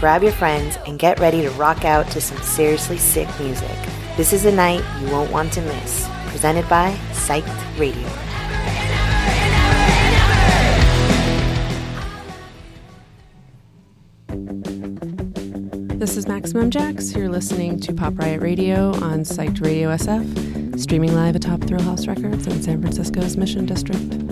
grab your friends and get ready to rock out to some seriously sick music. This is a night you won't want to miss. Presented by Psyched Radio. This is Maximum Jax. You're listening to Pop Riot Radio on Psyched Radio SF, streaming live atop Thrill House Records in San Francisco's Mission District.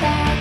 That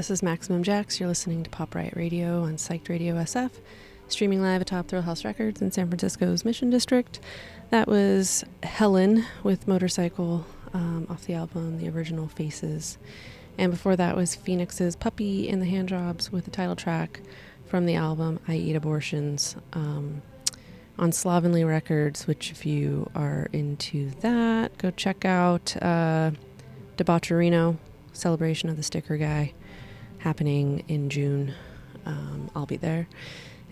This is Maximum Jax. You're listening to Pop Riot Radio on Psyched Radio SF, streaming live atop Thrill House Records in San Francisco's Mission District. That was Helen with Motorcycle um, off the album The Original Faces. And before that was Phoenix's Puppy in the Handjobs with the title track from the album I Eat Abortions um, on Slovenly Records, which, if you are into that, go check out uh, Debaucherino, Celebration of the Sticker Guy, happening in June. Um, I'll be there.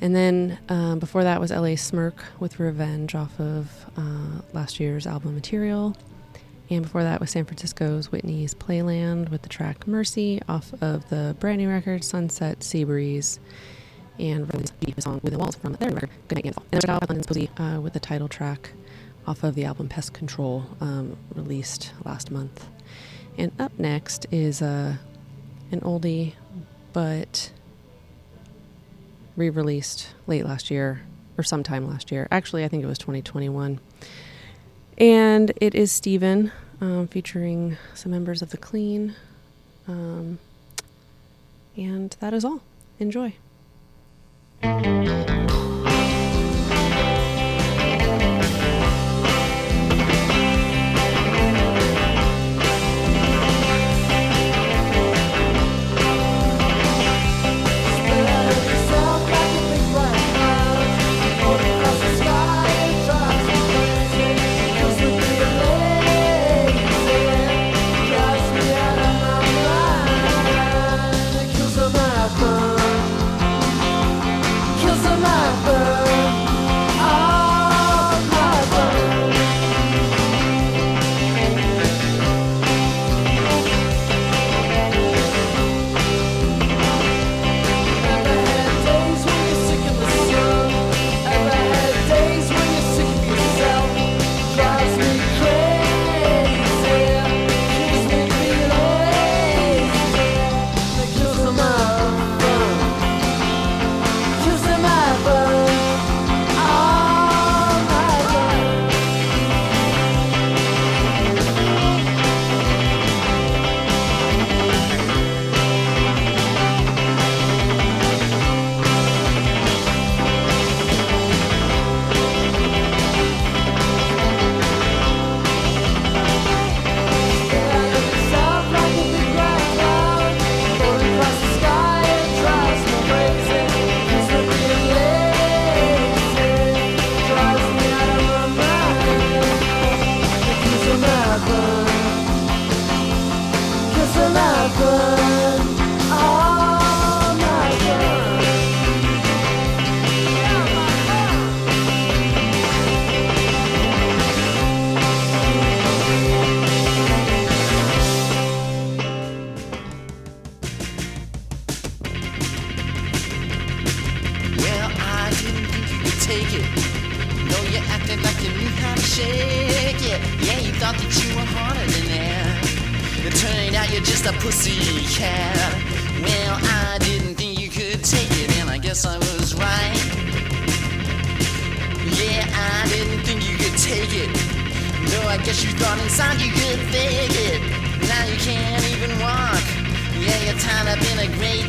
And then um, before that was LA Smirk with Revenge off of uh, last year's album Material. And before that was San Francisco's Whitney's Playland with the track Mercy off of the brand new record Sunset Sea Breeze. And released a song Within Walls from their record Goodnight Gamble. And then London's uh, with the title track off of the album Pest Control, um, released last month. And up next is uh, an oldie, but re released late last year or sometime last year. Actually, I think it was 2021. And it is Steven um, featuring some members of the Clean. Um, and that is all. Enjoy. pussycat. Well, I didn't think you could take it, and I guess I was right. Yeah, I didn't think you could take it. No, I guess you thought inside you could fake it. Now you can't even walk. Yeah, you're tied up in a great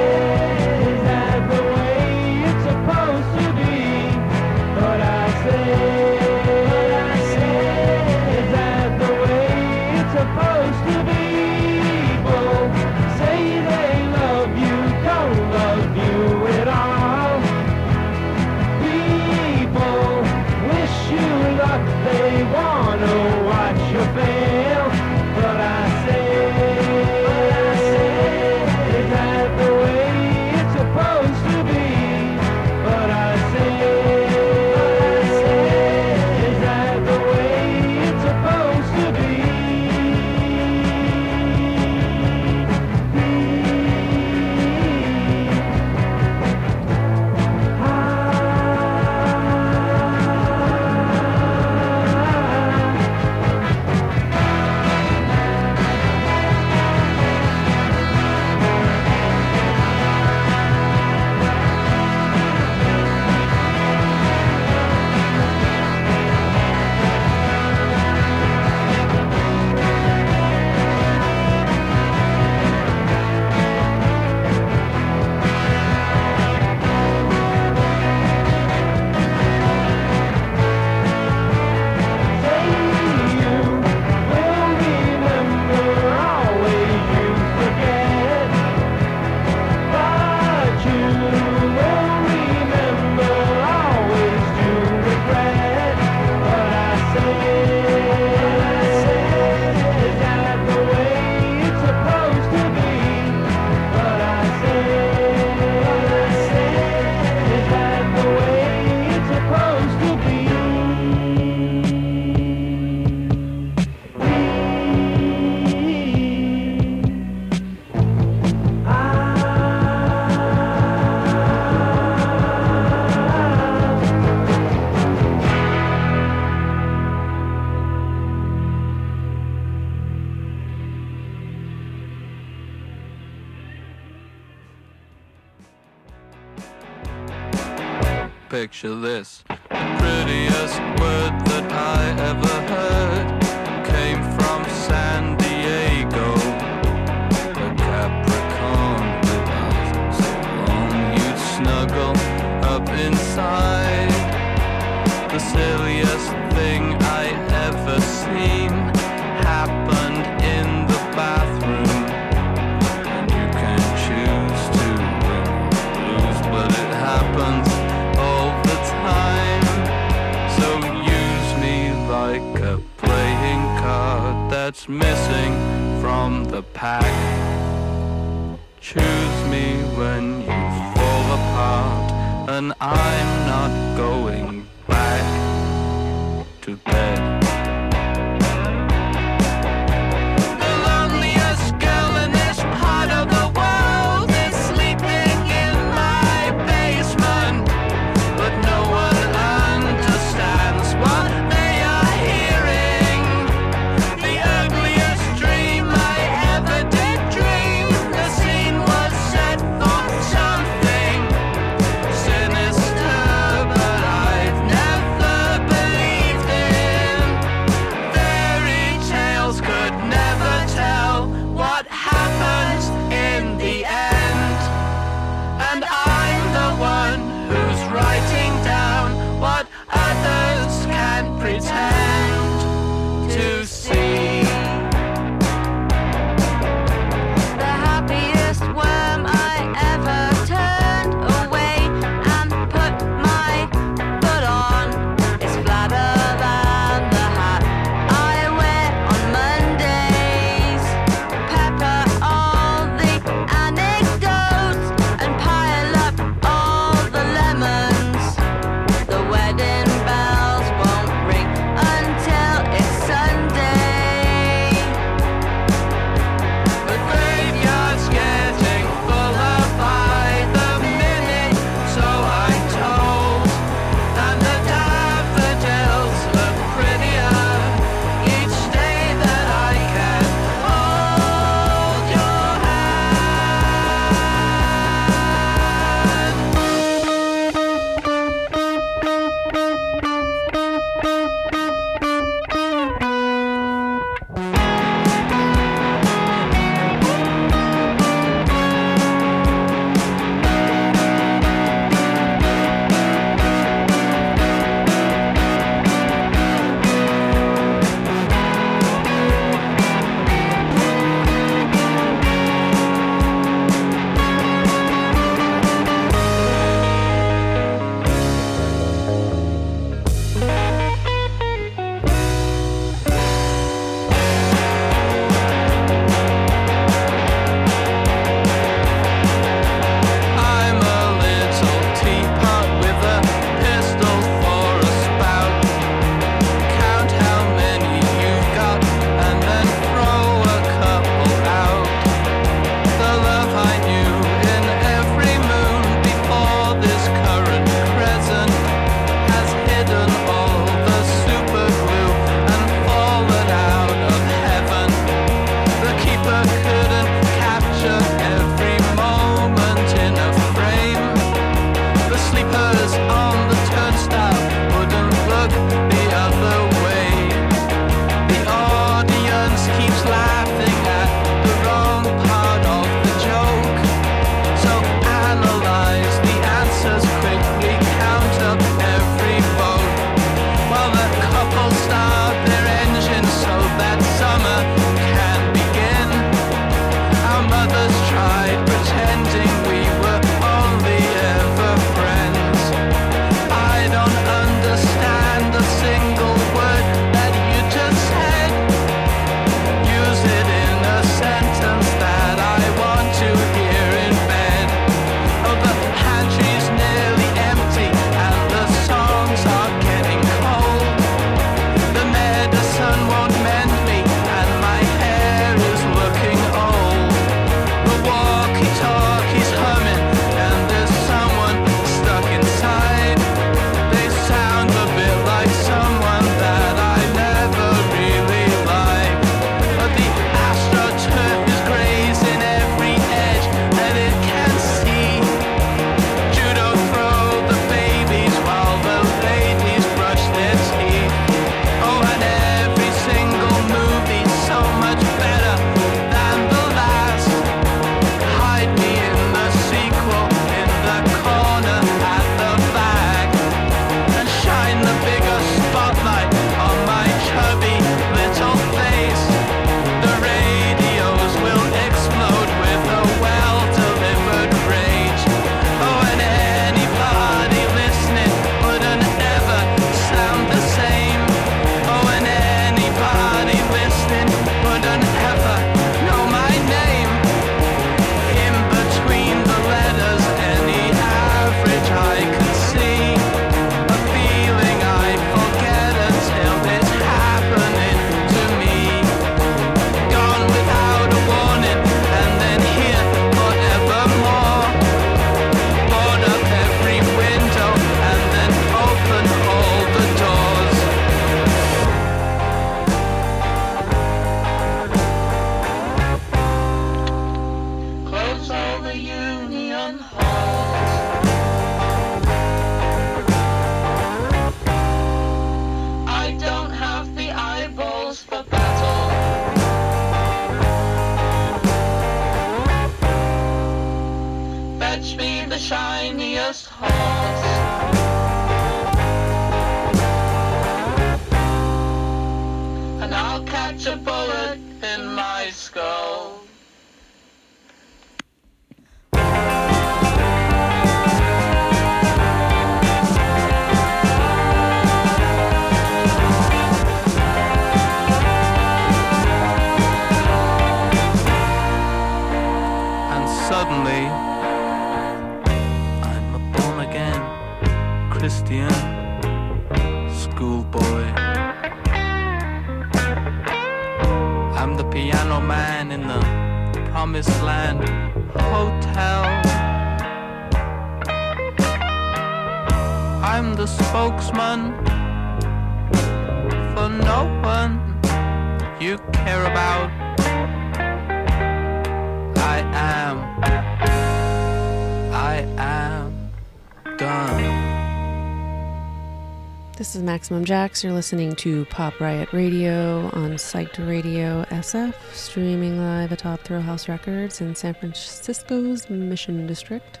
is Maximum Jax. You're listening to Pop Riot Radio on Psyched Radio SF, streaming live atop Thrill House Records in San Francisco's Mission District.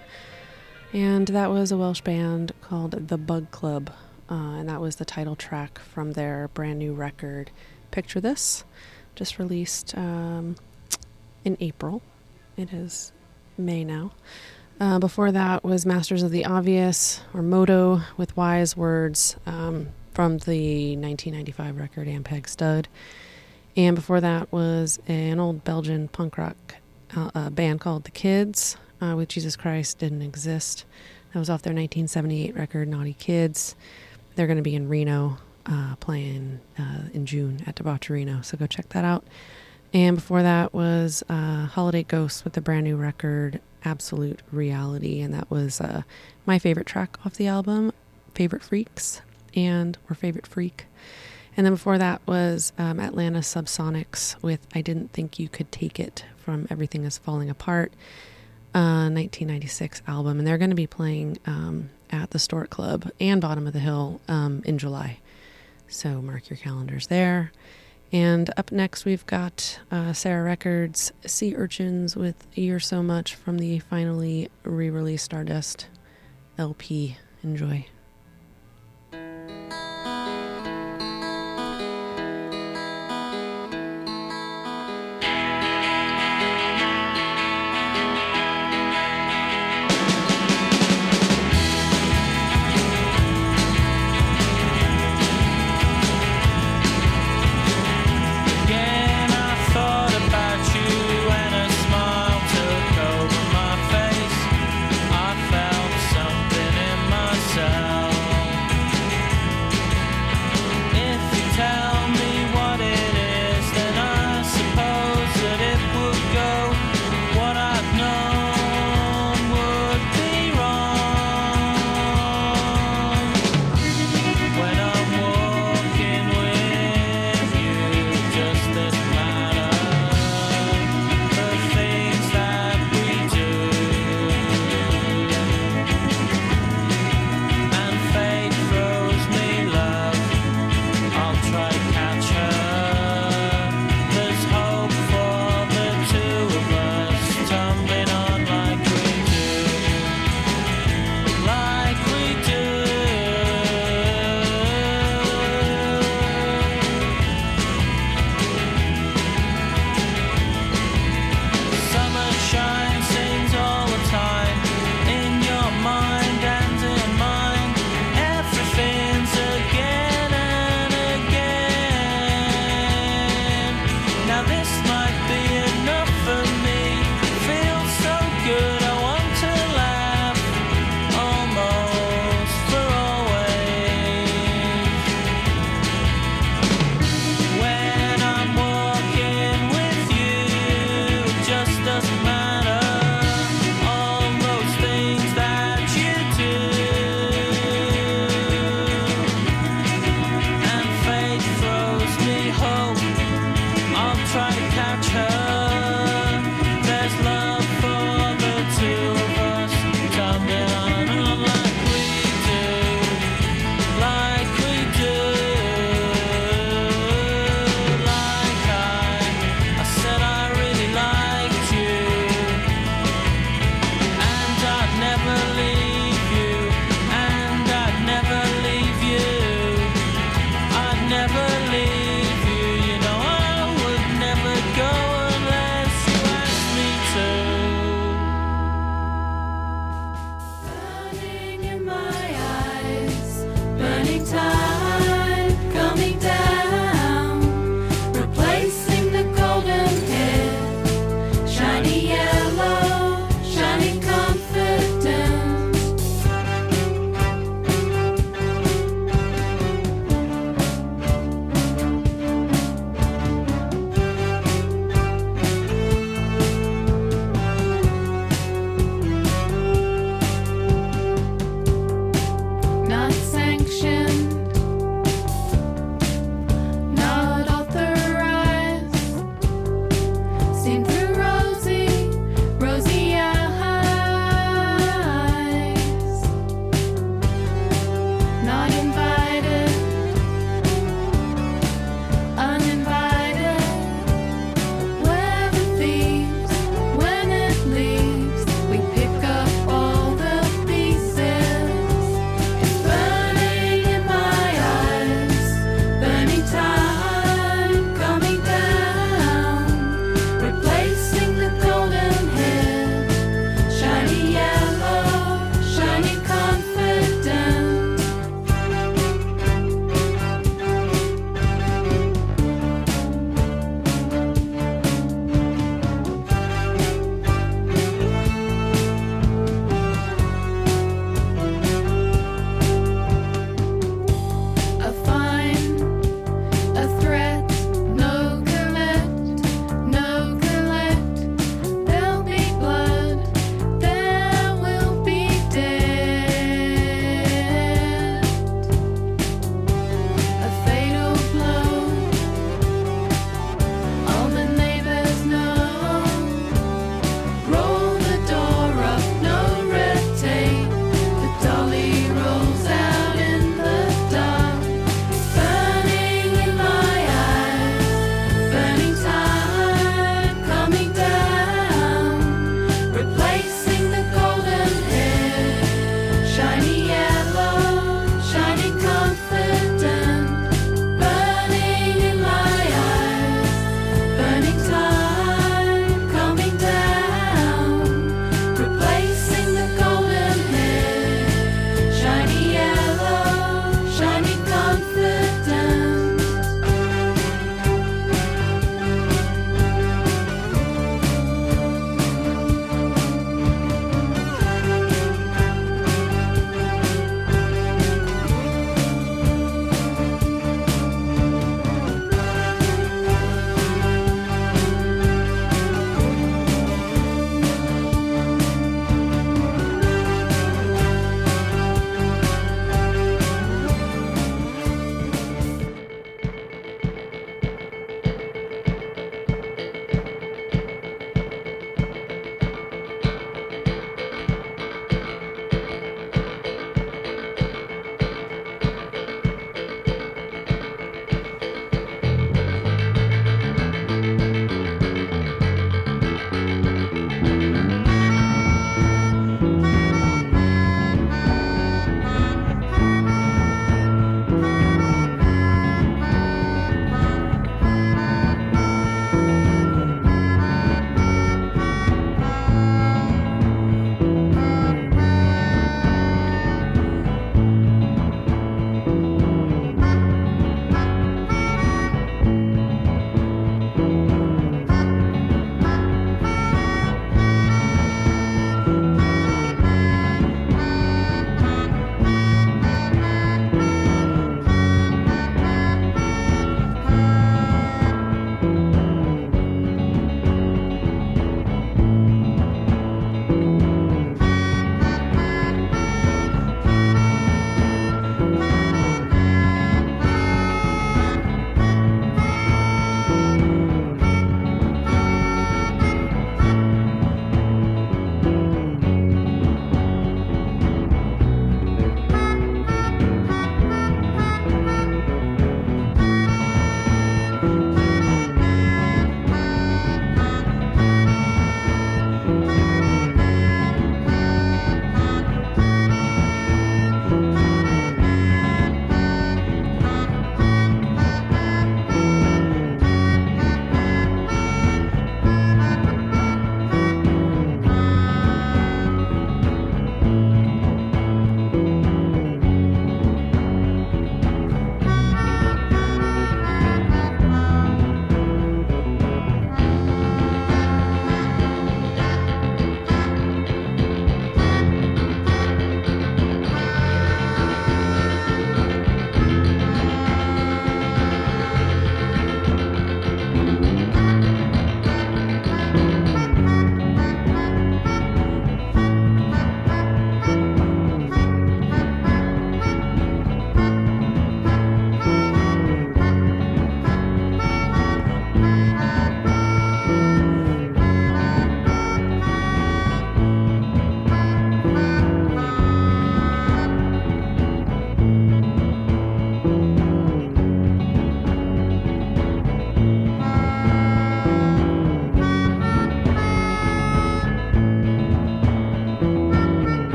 And that was a Welsh band called The Bug Club, uh, and that was the title track from their brand new record, Picture This, just released um, in April. It is May now. Uh, before that was Masters of the Obvious, or Moto, with Wise Words um, from the 1995 record Ampeg Stud. And before that was an old Belgian punk rock uh, band called The Kids, uh, with Jesus Christ Didn't Exist. That was off their 1978 record Naughty Kids. They're going to be in Reno uh, playing uh, in June at Debaucherino, so go check that out. And before that was Holiday Ghosts with the brand new record Absolute Reality, and that was uh, my favorite track off the album, Favorite Freaks, and or Favorite Freak. And then before that was um, Atlanta Subsonics with I Didn't Think You Could Take It from Everything Is Falling Apart, uh, 1996 album. And they're going to be playing um, at the Stork Club and Bottom of the Hill um, in July. So mark your calendars there. And up next, we've got uh, Sarah Records Sea Urchins with year so much from the finally re released Stardust LP. Enjoy.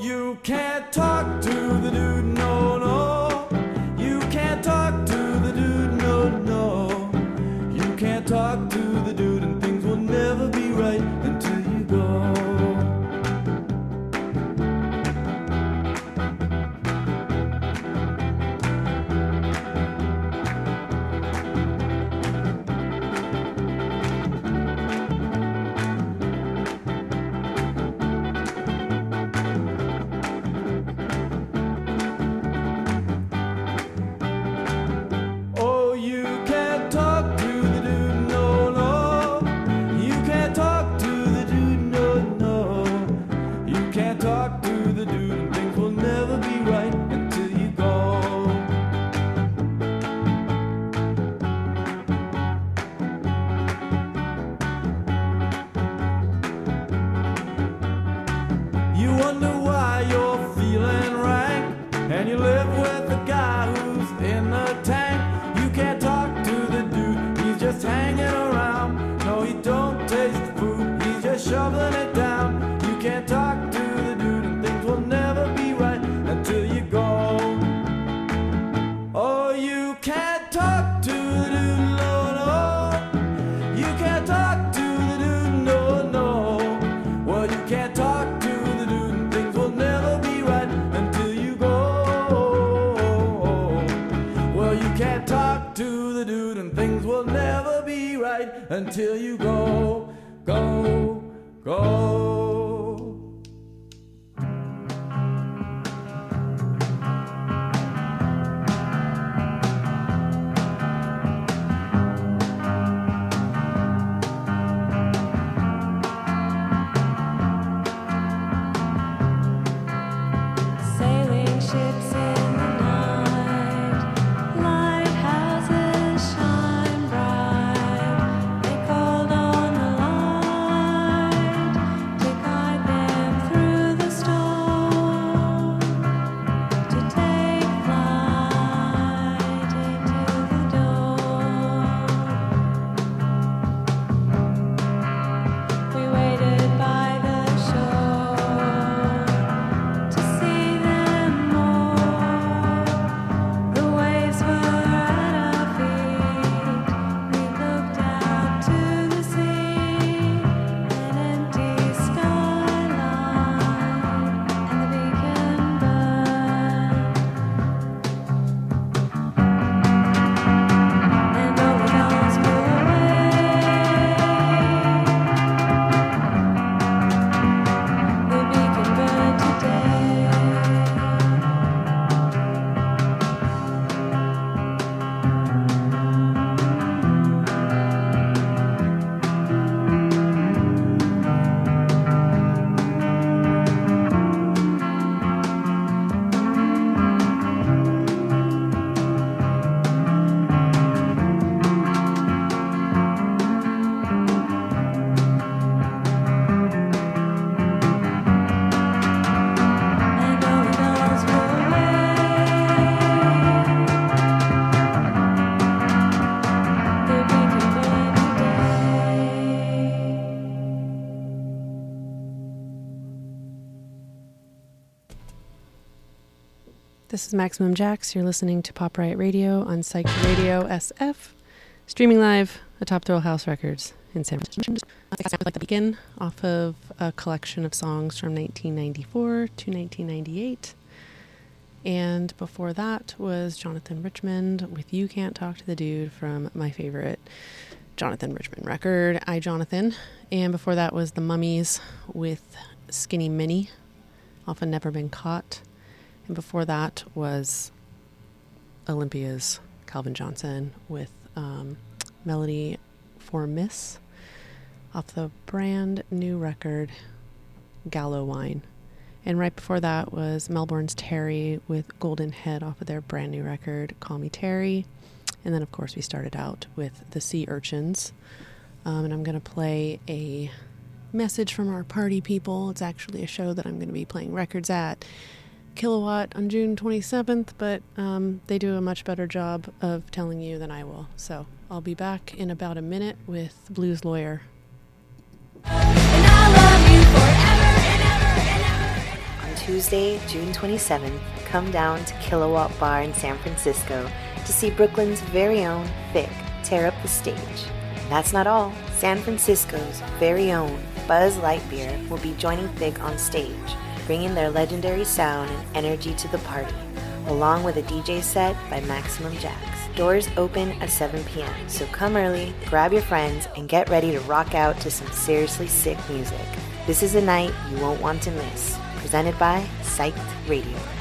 You can't talk to the dude, This is Maximum Jax. You're listening to Pop Riot Radio on Psych Radio SF, streaming live atop Thrill House Records in San Francisco. I sound like the begin off of a collection of songs from 1994 to 1998. And before that was Jonathan Richman with You Can't Talk to the Dude from my favorite Jonathan Richman record, I Jonathan. And before that was The Mummies with Skinny Minnie off of Never Been Caught. And before that was Olympia's Calvin Johnson with um, Melody for Miss off the brand new record Gallo Wine. And right before that was Melbourne's Terry with Golden Head off of their brand new record Call Me Terry. And then, of course, we started out with the Sea Urchins Um, and I'm going to play a message from our party people. It's actually a show that I'm going to be playing records at Kilowatt on June 27th, but um, they do a much better job of telling you than I will. So I'll be back in about a minute with Blues Lawyer. On Tuesday, June 27th, come down to Kilowatt Bar in San Francisco to see Brooklyn's very own Thick tear up the stage. And that's not all. San Francisco's very own Buzz Lightyear will be joining Thick on stage, bringing their legendary sound and energy to the party, along with a DJ set by Maximum Jax. Doors open at 7 p.m., so come early, grab your friends, and get ready to rock out to some seriously sick music. This is a night you won't want to miss. Presented by Psyched Radio.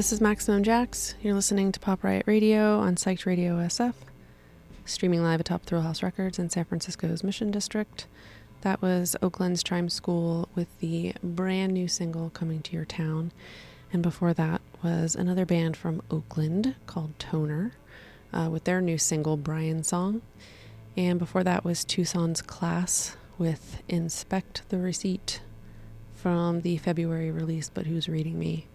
This is Maximum Jax. You're listening to Pop Riot Radio on Psyched Radio SF, streaming live atop Thrillhouse Records in San Francisco's Mission District. That was Oakland's Chime School with the brand new single Coming to Your Town. And before that was another band from Oakland called Toner uh, with their new single Brian Song. And before that was Tucson's Class with Inspect the Receipt from the February release, But Who's Reading Me?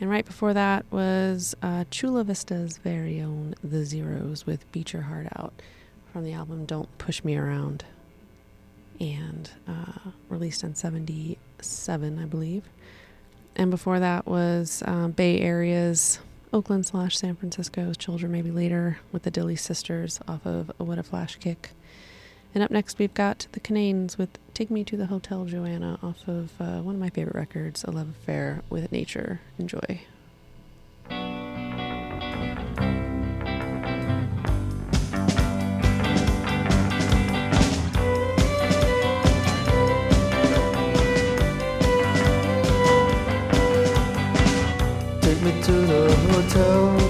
And right before that was uh, Chula Vista's very own The Zeros with Beat Your Heart Out from the album Don't Push Me Around and uh, released in 77, I believe. And before that was uh, Bay Area's Oakland slash San Francisco's Children Maybe Later with the Dilly Sisters off of What a Flash Kick. And up next, we've got the Cannanes with Take Me to the Hotel Joanna off of uh, one of my favorite records, A Love Affair with Nature. Enjoy. Take me to the hotel,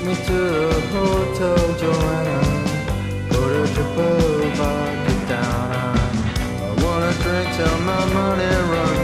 Take me to the hotel, Joanna. Go to Triple Bar, get down. I wanna drink till my money runs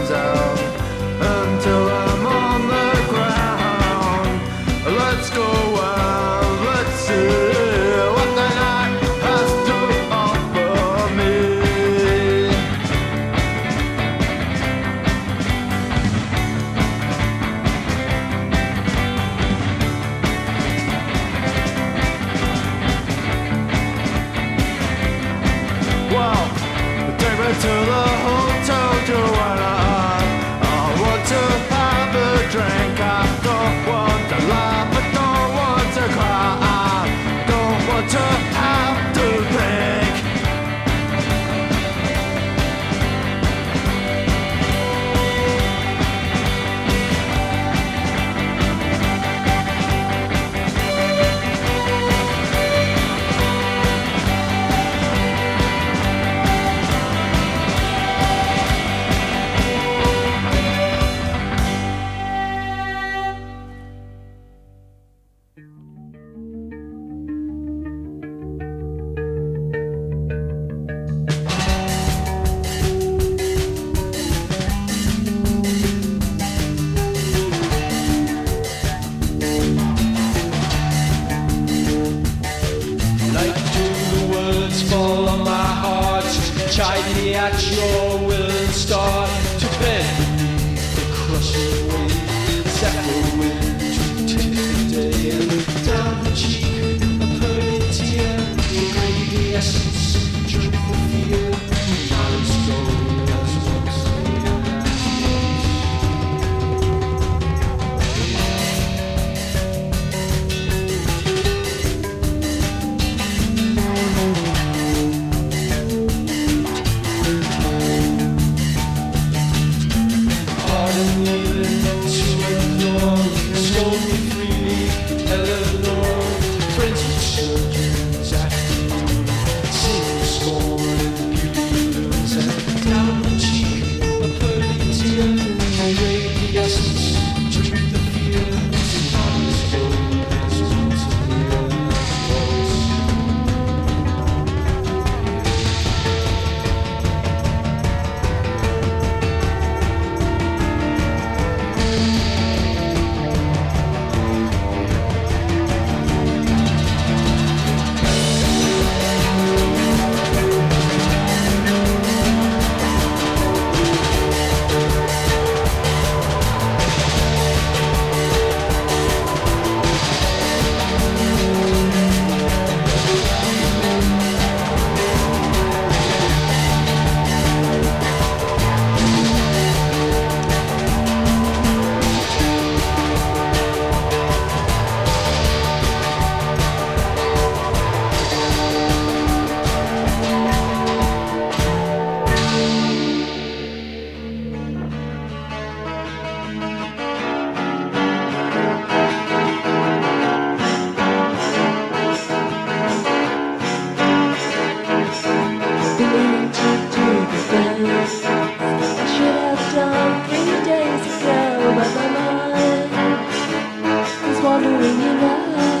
water in your eyes.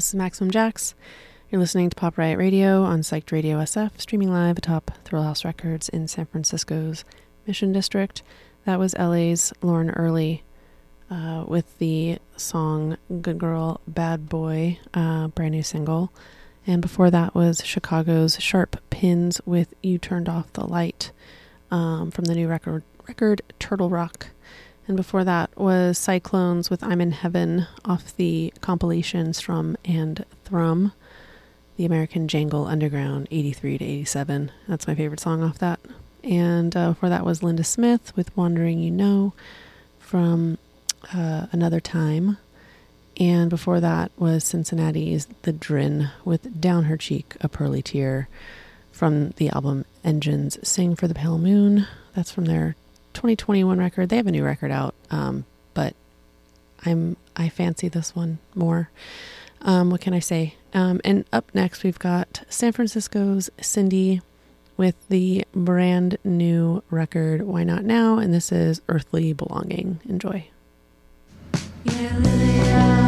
This is Maximum Jax. You're listening to Pop Riot Radio on Psyched Radio SF, streaming live atop Thrillhouse Records in San Francisco's Mission District. That was LA's Lauren Early uh, with the song Good Girl, Bad Boy, uh, brand new single. And before that was Chicago's Sharp Pins with You Turned Off the Light um, from the new record, record Turtle Rock. And before that was Cyclones with I'm in Heaven off the compilation Strum and Thrum, the American Jangle Underground 83 to 87. That's my favorite song off that. And uh, before that was Linda Smith with Wandering You Know from uh, Another Time. And before that was Cincinnati's The Drin with Down Her Cheek, A Pearly Tear from the album Engines Sing for the Pale Moon. That's from their 2021 record. They have a new record out, um, but I'm I fancy this one more. Um, what can I say? Um, and up next, we've got San Francisco's Cindy with the brand new record Why Not Now, and this is Earthly Belonging. Enjoy. Yeah,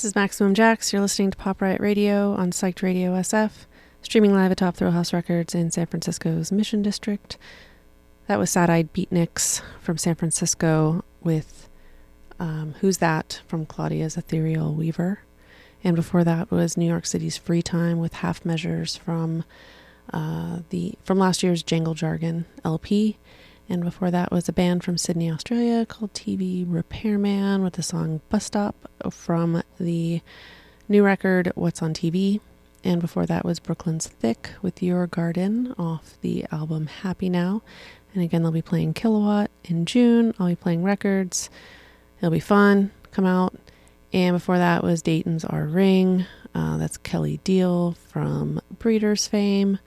This is Maximum Jax. You're listening to Pop Riot Radio on Psyched Radio SF, streaming live atop Thrillhouse Records in San Francisco's Mission District. That was Sad Eyed Beatniks from San Francisco with um, Who's That from Claudia's Ethereal Weaver. And before that was New York City's Free Time with Half Measures from uh, the from last year's Jangle Jargon LP. And before that was a band from Sydney, Australia called TV Repairman with the song Bus Stop from the new record What's on TV. And before that was Brooklyn's Thick with Your Garden off the album Happy Now. And again, they'll be playing Kilowatt in June. I'll be playing records. It'll be fun. Come out. And before that was Dayton's R. Ring. Uh, that's Kelley Deal from Breeders fame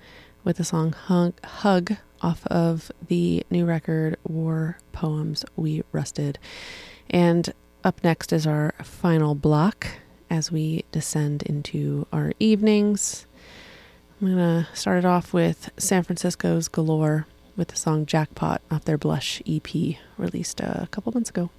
with the song Hug, Hug off of the new record War Poems We Rested. And up next is our final block as we descend into our evenings. I'm going to start it off with San Francisco's Galore with the song Jackpot off their Blush EP released a couple months ago.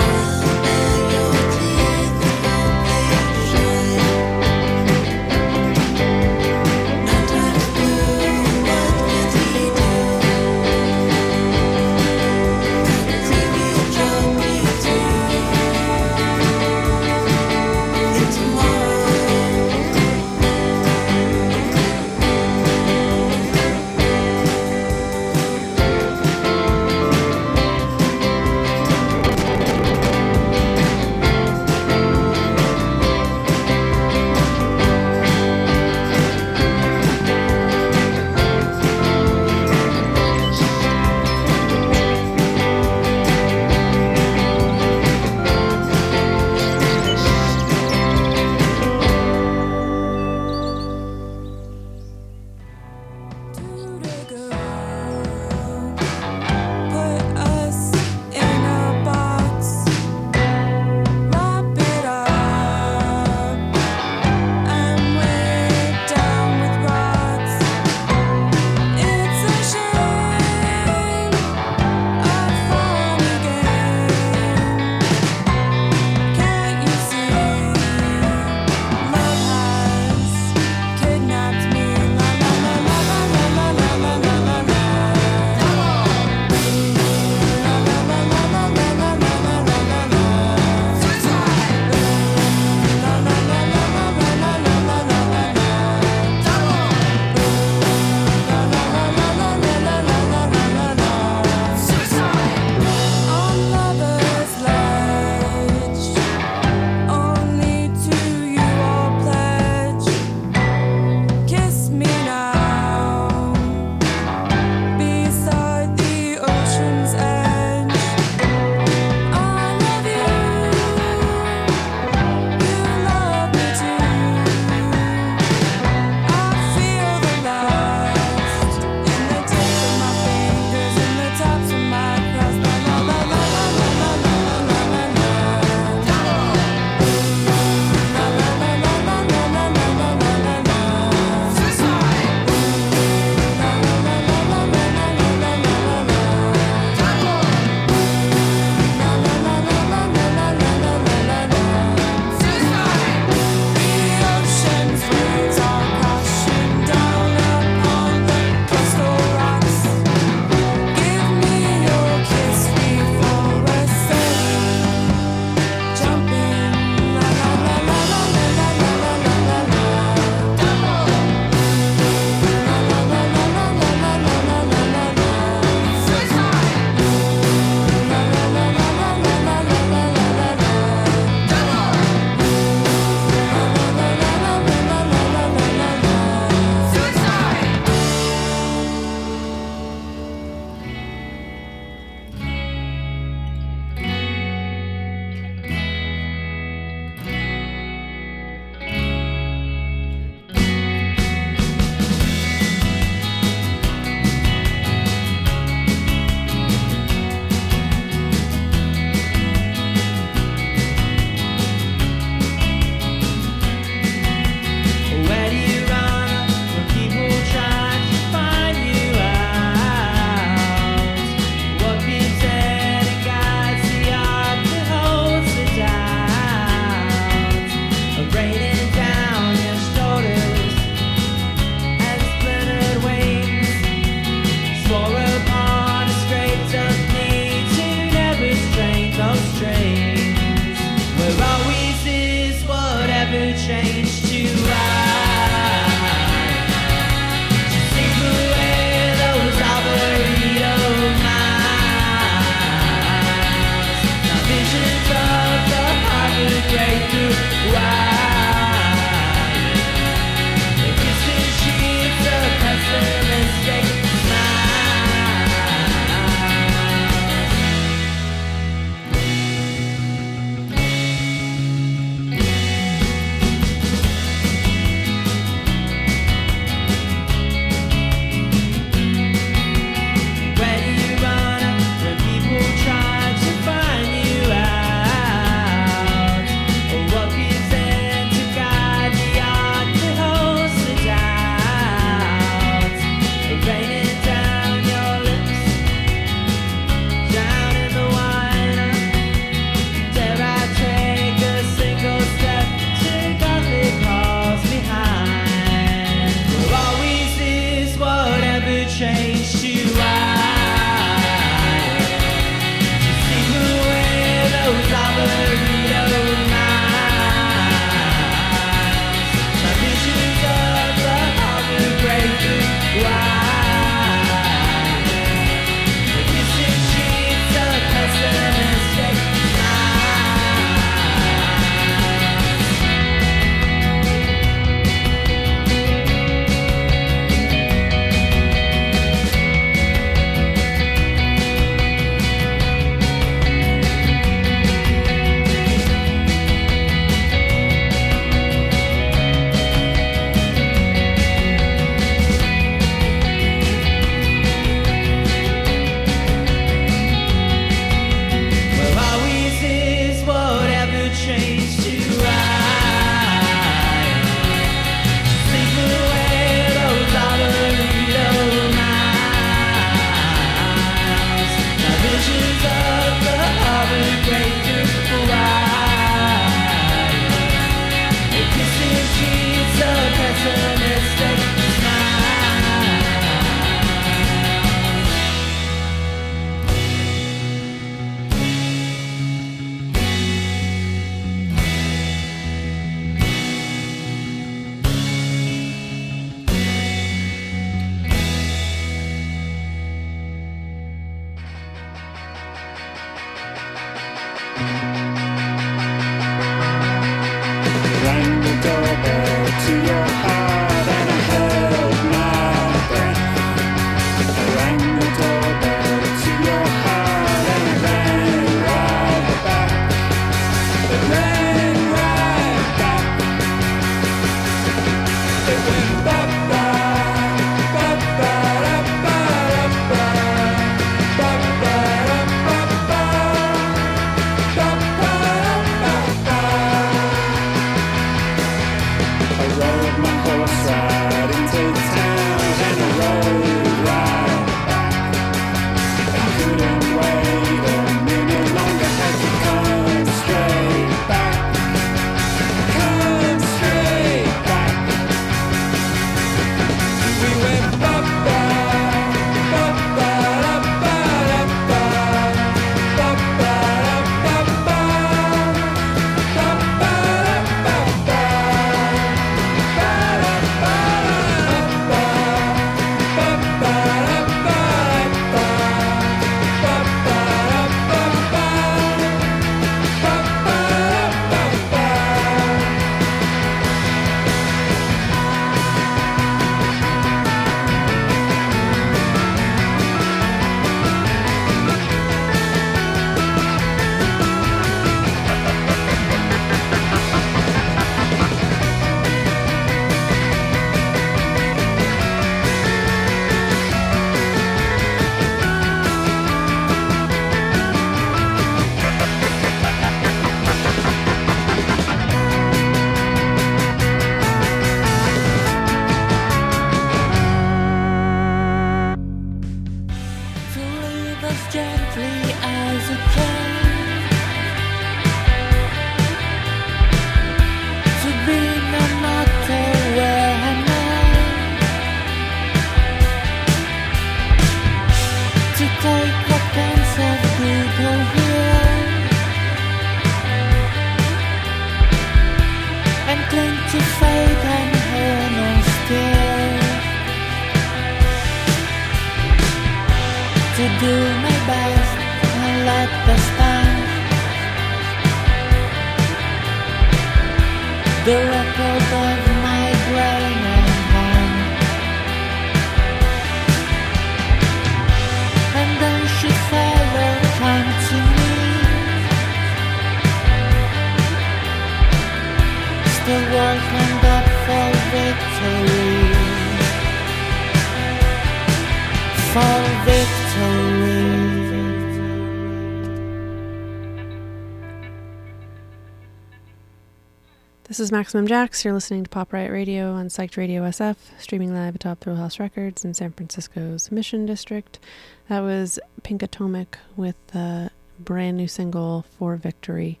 Is Maximum Jax. You're listening to Pop Riot Radio on Psyched Radio SF, streaming live atop Thrillhouse Records in San Francisco's Mission District. That was Pink Atomic with the brand new single For Victory.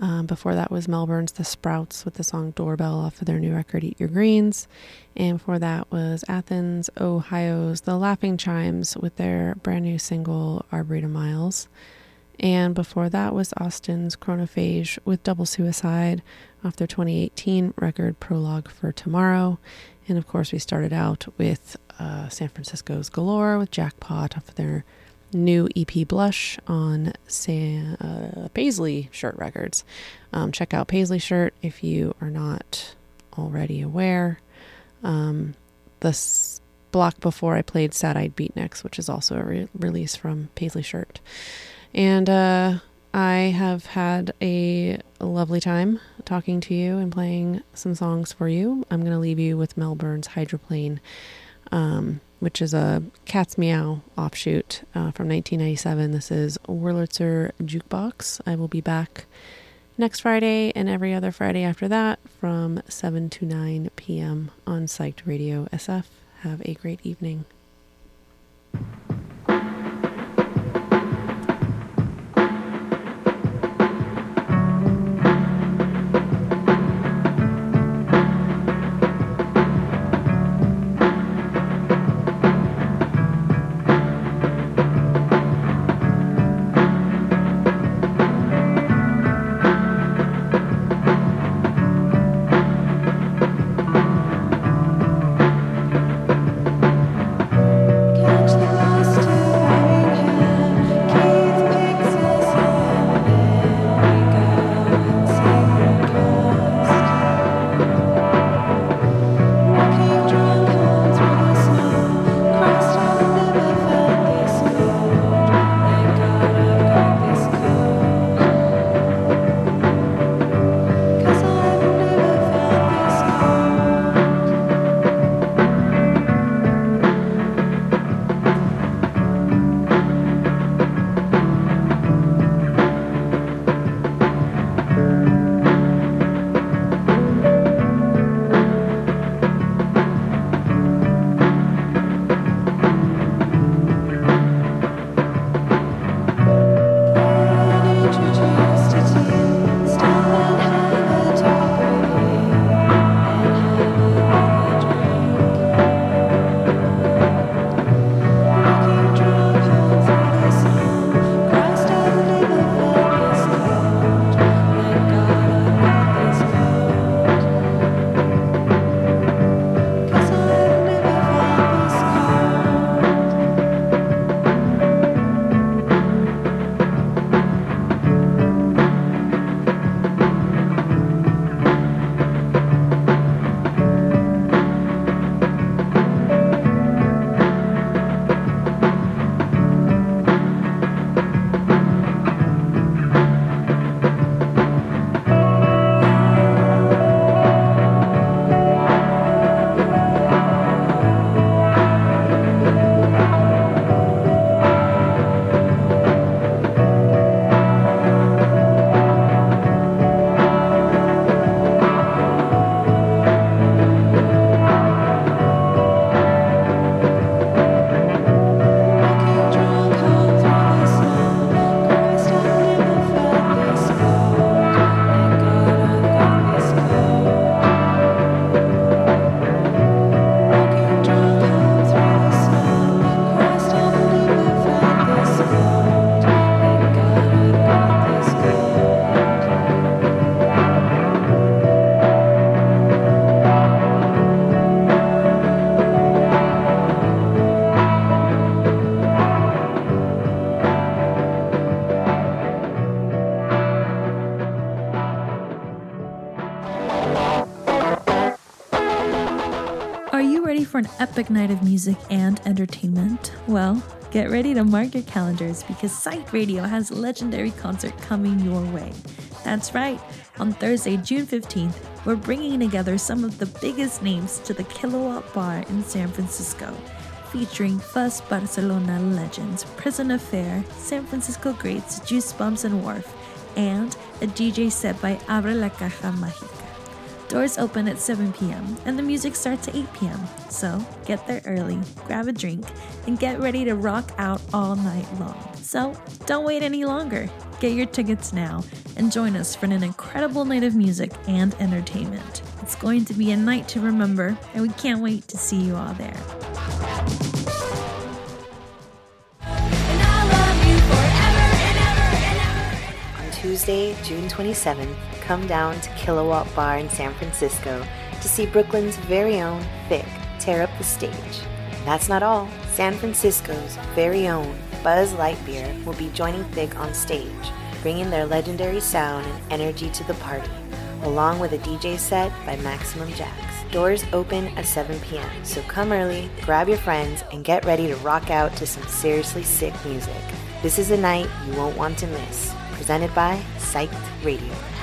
Um, before that was Melbourne's The Sprouts with the song Doorbell off of their new record Eat Your Greens. And before that was Athens, Ohio's The Laughing Chimes with their brand new single Arboretum Miles. And before that was Austin's Chronophage with Double Suicide off their 2018 record Prologue for Tomorrow. And of course, we started out with uh, San Francisco's Galore with Jackpot off of their new EP Blush on uh, Paisley Shirt Records. Um, check out Paisley Shirt if you are not already aware. Um, this block before I played Sad Eyed Beatniks, which is also a re- release from Paisley Shirt. And uh, I have had a lovely time talking to you and playing some songs for you. I'm going to leave you with Melbourne's Hydroplane, um, which is a Cat's Miaow offshoot uh, from 1997. This is Wurlitzer Jukebox. I will be back next Friday and every other Friday after that from 7 to 9 p.m. on Psyched Radio SF. Have a great evening. For an epic night of music and entertainment? Well, get ready to mark your calendars because Psyched Radio has a legendary concert coming your way. That's right, on Thursday, June 15th, we're bringing together some of the biggest names to the Kilowatt Bar in San Francisco, featuring Fuzz Barcelona legends, Prison Affair, San Francisco greats Juice Bumps and Wharf, and a DJ set by Abre la Caja Mágica. Doors open at 7 p.m. and the music starts at 8 p.m. So get there early, grab a drink, and get ready to rock out all night long. So don't wait any longer. Get your tickets now and join us for an incredible night of music and entertainment. It's going to be a night to remember, and we can't wait to see you all there. On Tuesday, June 27th, come down to Kilowatt Bar in San Francisco to see Brooklyn's very own Thick tear up the stage. And that's not all. San Francisco's very own Buzz Lightyear will be joining Thick on stage, bringing their legendary sound and energy to the party, along with a DJ set by Maximum Jax. Doors open at 7 p.m., so come early, grab your friends, and get ready to rock out to some seriously sick music. This is a night you won't want to miss. Presented by Psyched Radio.